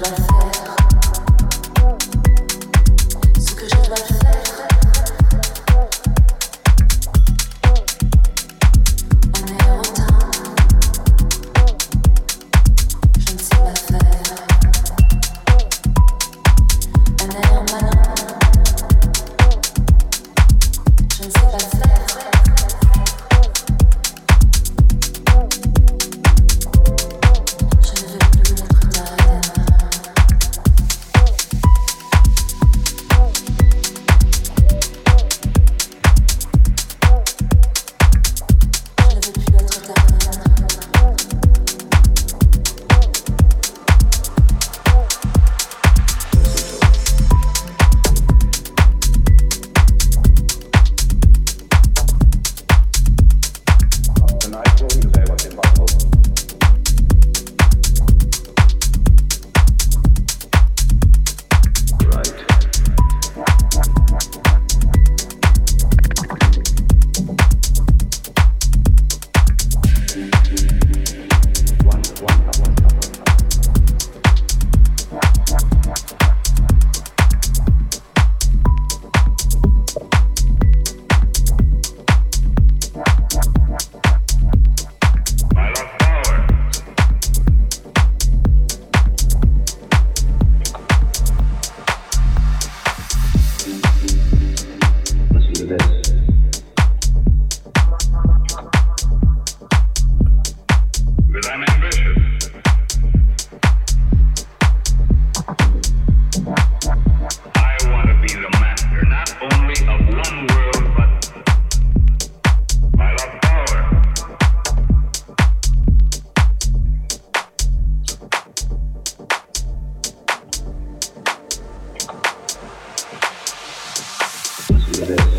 left. with it.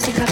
música